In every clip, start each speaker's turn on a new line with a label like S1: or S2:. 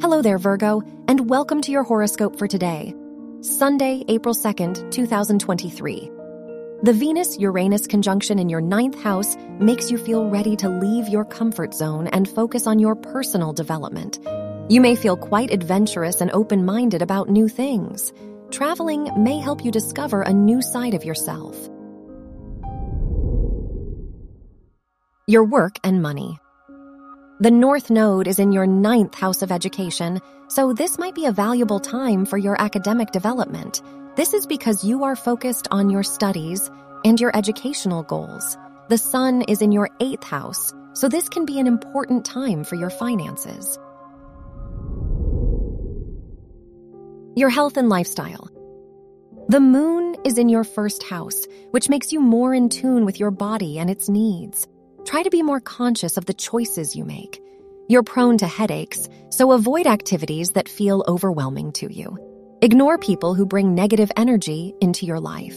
S1: Hello there, Virgo, and welcome to your horoscope for today, Sunday, April 2nd, 2023. The Venus Uranus conjunction in your ninth house makes you feel ready to leave your comfort zone and focus on your personal development. You may feel quite adventurous and open minded about new things. Traveling may help you discover a new side of yourself. Your work and money. The North Node is in your ninth house of education, so this might be a valuable time for your academic development. This is because you are focused on your studies and your educational goals. The Sun is in your eighth house, so this can be an important time for your finances. Your health and lifestyle. The Moon is in your first house, which makes you more in tune with your body and its needs. Try to be more conscious of the choices you make. You're prone to headaches, so avoid activities that feel overwhelming to you. Ignore people who bring negative energy into your life.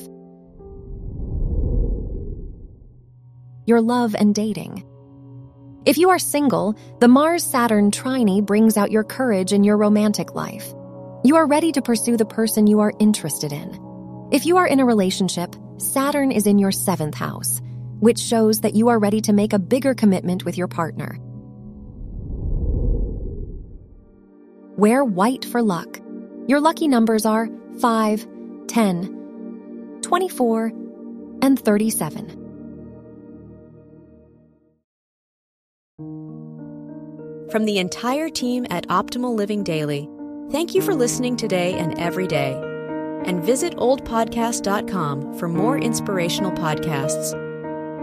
S1: Your love and dating. If you are single, the Mars Saturn trine brings out your courage in your romantic life. You are ready to pursue the person you are interested in. If you are in a relationship, Saturn is in your seventh house which shows that you are ready to make a bigger commitment with your partner. Wear white for luck. Your lucky numbers are 5, 10, 24, and 37.
S2: From the entire team at Optimal Living Daily, thank you for listening today and every day. And visit oldpodcast.com for more inspirational podcasts.